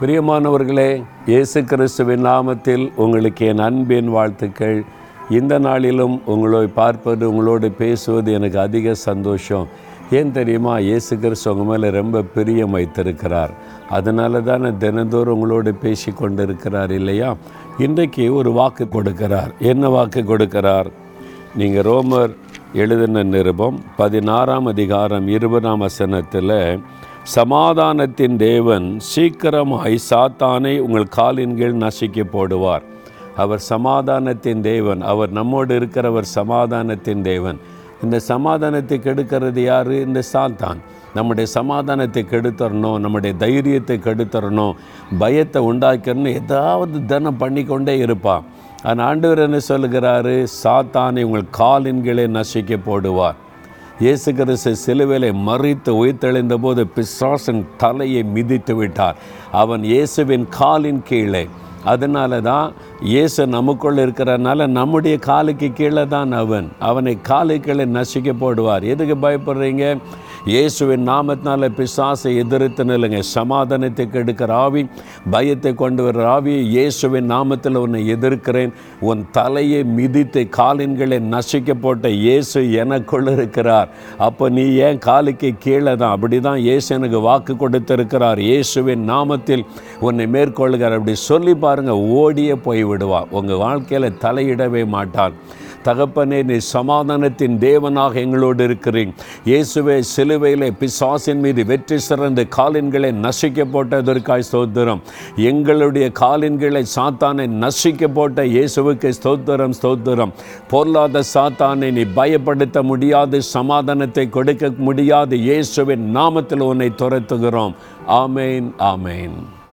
பிரியமானவர்களே இயேசு கிறிஸ்துவின் நாமத்தில் உங்களுக்கு என் அன்பின் வாழ்த்துக்கள். இந்த நாளிலும் உங்களை பார்ப்பது உங்களோடு பேசுவது எனக்கு அதிக சந்தோஷம். ஏன் தெரியுமா? இயேசு கிறிஸ்து உங்கள் மேலே ரொம்ப பிரியம் வைத்திருக்கிறார். அதனால தான் தினந்தோறும் உங்களோடு பேசி கொண்டிருக்கிறார் இல்லையா? இன்றைக்கு ஒரு வாக்கு கொடுக்கிறார். என்ன வாக்கு கொடுக்கிறார்? நீங்கள் ரோமர் எழுதின நிருபம் பதினாறாம் அதிகாரம் இருபதாம் வசனத்தில் சமாதானத்தின் தேவன் சீக்கிரமாய் சாத்தானை உங்கள் காலின் கீழ் நசுக்கி போடுவார் அவர் சமாதானத்தின் தேவன். அவர் நம்மோடு இருக்கிறவர் சமாதானத்தின் தேவன். இந்த சமாதானத்தை கெடுக்கிறது யார்? இந்த சாத்தான். நம்முடைய சமாதானத்தை கெடுத்தரணும் நம்முடைய தைரியத்தை கெடுத்தரணும் பயத்தை உண்டாக்கணும் ஏதாவது தினம் பண்ணிக்கொண்டே இருப்பான். ஆனால் ஆண்டவர் என்ன சொல்லுகிறாரு? சாத்தானை உங்கள் காலின் கீழே நசுக்கி போடுவார் இயேசு கிறிஸ்து சிலுவையிலே மறித்து உயிர்த்தெழுந்த போது பிசாசன் தலையை மிதித்து விட்டார் அவன் இயேசுவின் காலின் கீழே. அதனால தான் இயேசு நமக்குள் இருக்கிறனால நம்முடைய காலுக்கு கீழே தான் அவன். அவனை காலு கீழே போடுவார். எதுக்கு பயப்படுறீங்க? இயேசுவின் நாமத்தினால பிசாசை எதிர்த்து நில்லுங்க. சமாதானத்தை கெடுக்கிற ஆவி பயத்தை கொண்டு வர ஆவி இயேசுவின் நாமத்தில் உன்னை எதிர்க்கிறேன். உன் தலையை மிதித்து காலின்களை நசிக்க போட்ட இயேசு எனக்குள் இருக்கிறார். அப்போ நீ ஏன் காலுக்கு கீழே தான்? அப்படி தான் இயேசு எனக்கு வாக்கு கொடுத்திருக்கிறார். இயேசுவின் நாமத்தில் உன்னை மேற்கொள்கிறார் அப்படி சொல்லி பாருங்கள் ஓடியே போய் விடுவார் உங்கள் வாழ்க்கையில் தலையிடவே மாட்டார் தகப்பனே நீ சமாதானத்தின் தேவனாக எங்களோடு இருக்கிறீங்க இயேசுவே சிலுவையிலே பிசாசின் மீது வெற்றி சிறந்து காலின்களை நசிக்க போட்டதற்காய் ஸ்தோத்திரம். எங்களுடைய காலின்களை சாத்தானை நசிக்க போட்ட இயேசுவுக்கு ஸ்தோத்திரம் ஸ்தோத்திரம். பொருளாத சாத்தானை நீ பயப்படுத்த முடியாது சமாதானத்தை கொடுக்க முடியாது. இயேசுவின் நாமத்தில் உன்னை துரத்துகிறோம். ஆமேன் ஆமேன்.